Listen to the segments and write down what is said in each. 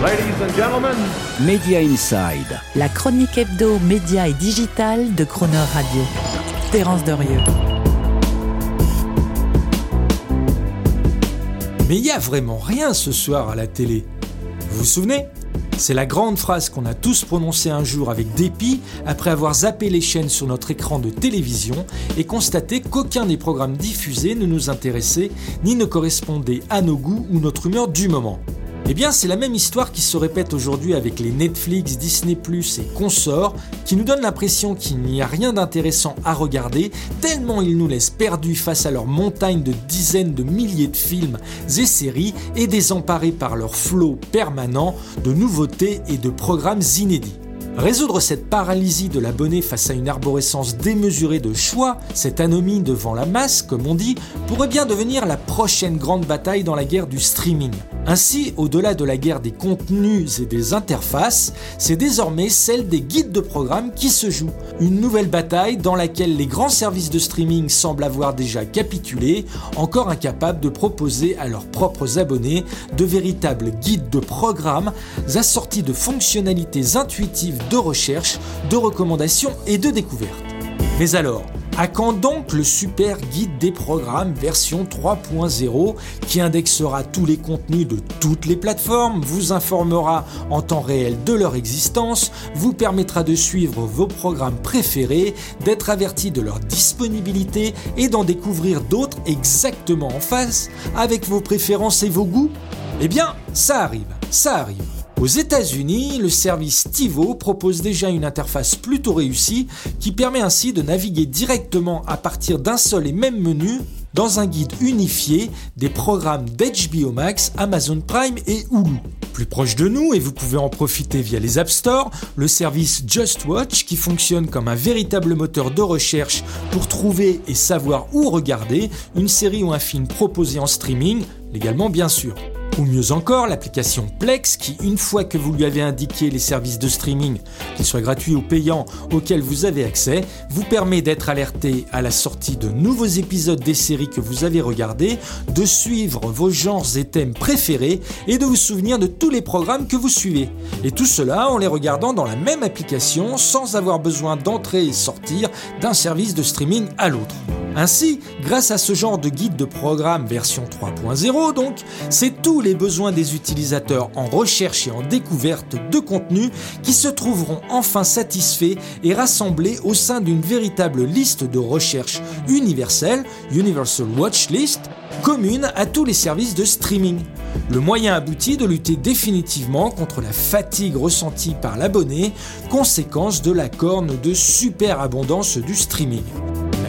Ladies and gentlemen, Media Inside. La chronique hebdo, média et digital de Croner Radio. Terence Derieux. Mais il y a vraiment rien ce soir à la télé. Vous vous souvenez? C'est la grande phrase qu'on a tous prononcée un jour avec dépit après avoir zappé les chaînes sur notre écran de télévision et constaté qu'aucun des programmes diffusés ne nous intéressait ni ne correspondait à nos goûts ou notre humeur du moment. Eh bien, c'est la même histoire qui se répète aujourd'hui avec les Netflix, Disney ⁇ et consorts, qui nous donnent l'impression qu'il n'y a rien d'intéressant à regarder, tellement ils nous laissent perdus face à leur montagne de dizaines de milliers de films et séries, et désemparés par leur flot permanent de nouveautés et de programmes inédits. Résoudre cette paralysie de l'abonné face à une arborescence démesurée de choix, cette anomie devant la masse, comme on dit, pourrait bien devenir la prochaine grande bataille dans la guerre du streaming. Ainsi, au-delà de la guerre des contenus et des interfaces, c'est désormais celle des guides de programme qui se joue. Une nouvelle bataille dans laquelle les grands services de streaming semblent avoir déjà capitulé, encore incapables de proposer à leurs propres abonnés de véritables guides de programme assortis de fonctionnalités intuitives de recherche, de recommandations et de découvertes. Mais alors, à quand donc le super guide des programmes version 3.0 qui indexera tous les contenus de toutes les plateformes, vous informera en temps réel de leur existence, vous permettra de suivre vos programmes préférés, d'être averti de leur disponibilité et d'en découvrir d'autres exactement en face avec vos préférences et vos goûts? Eh bien, ça arrive, ça arrive. Aux États-Unis, le service TiVo propose déjà une interface plutôt réussie qui permet ainsi de naviguer directement à partir d'un seul et même menu dans un guide unifié des programmes d'HBO Max, Amazon Prime et Hulu. Plus proche de nous, et vous pouvez en profiter via les App Store, le service Just Watch qui fonctionne comme un véritable moteur de recherche pour trouver et savoir où regarder une série ou un film proposé en streaming, légalement bien sûr. Ou mieux encore, l'application Plex qui, une fois que vous lui avez indiqué les services de streaming, qu'ils soient gratuits ou payants, auxquels vous avez accès, vous permet d'être alerté à la sortie de nouveaux épisodes des séries que vous avez regardées, de suivre vos genres et thèmes préférés et de vous souvenir de tous les programmes que vous suivez. Et tout cela en les regardant dans la même application sans avoir besoin d'entrer et sortir d'un service de streaming à l'autre. Ainsi, grâce à ce genre de guide de programme version 3.0 donc, c'est tous les besoins des utilisateurs en recherche et en découverte de contenu qui se trouveront enfin satisfaits et rassemblés au sein d'une véritable liste de recherche universelle, Universal Watch List, commune à tous les services de streaming. Le moyen abouti de lutter définitivement contre la fatigue ressentie par l'abonné, conséquence de la corne de superabondance du streaming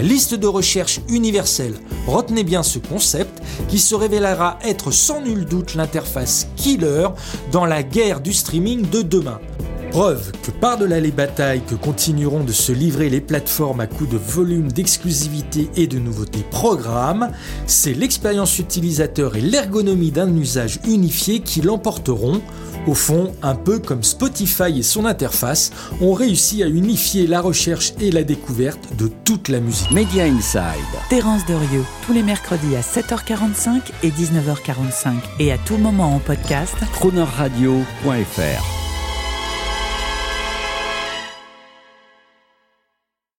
liste de recherche universelle. Retenez bien ce concept qui se révélera être sans nul doute l'interface killer dans la guerre du streaming de demain. Preuve que par-delà les batailles que continueront de se livrer les plateformes à coup de volume d'exclusivité et de nouveautés programmes, c'est l'expérience utilisateur et l'ergonomie d'un usage unifié qui l'emporteront au fond, un peu comme Spotify et son interface ont réussi à unifier la recherche et la découverte de toute la musique. Media Inside. Terence Derieux, tous les mercredis à 7h45 et 19h45 et à tout moment en podcast. Cronerradio.fr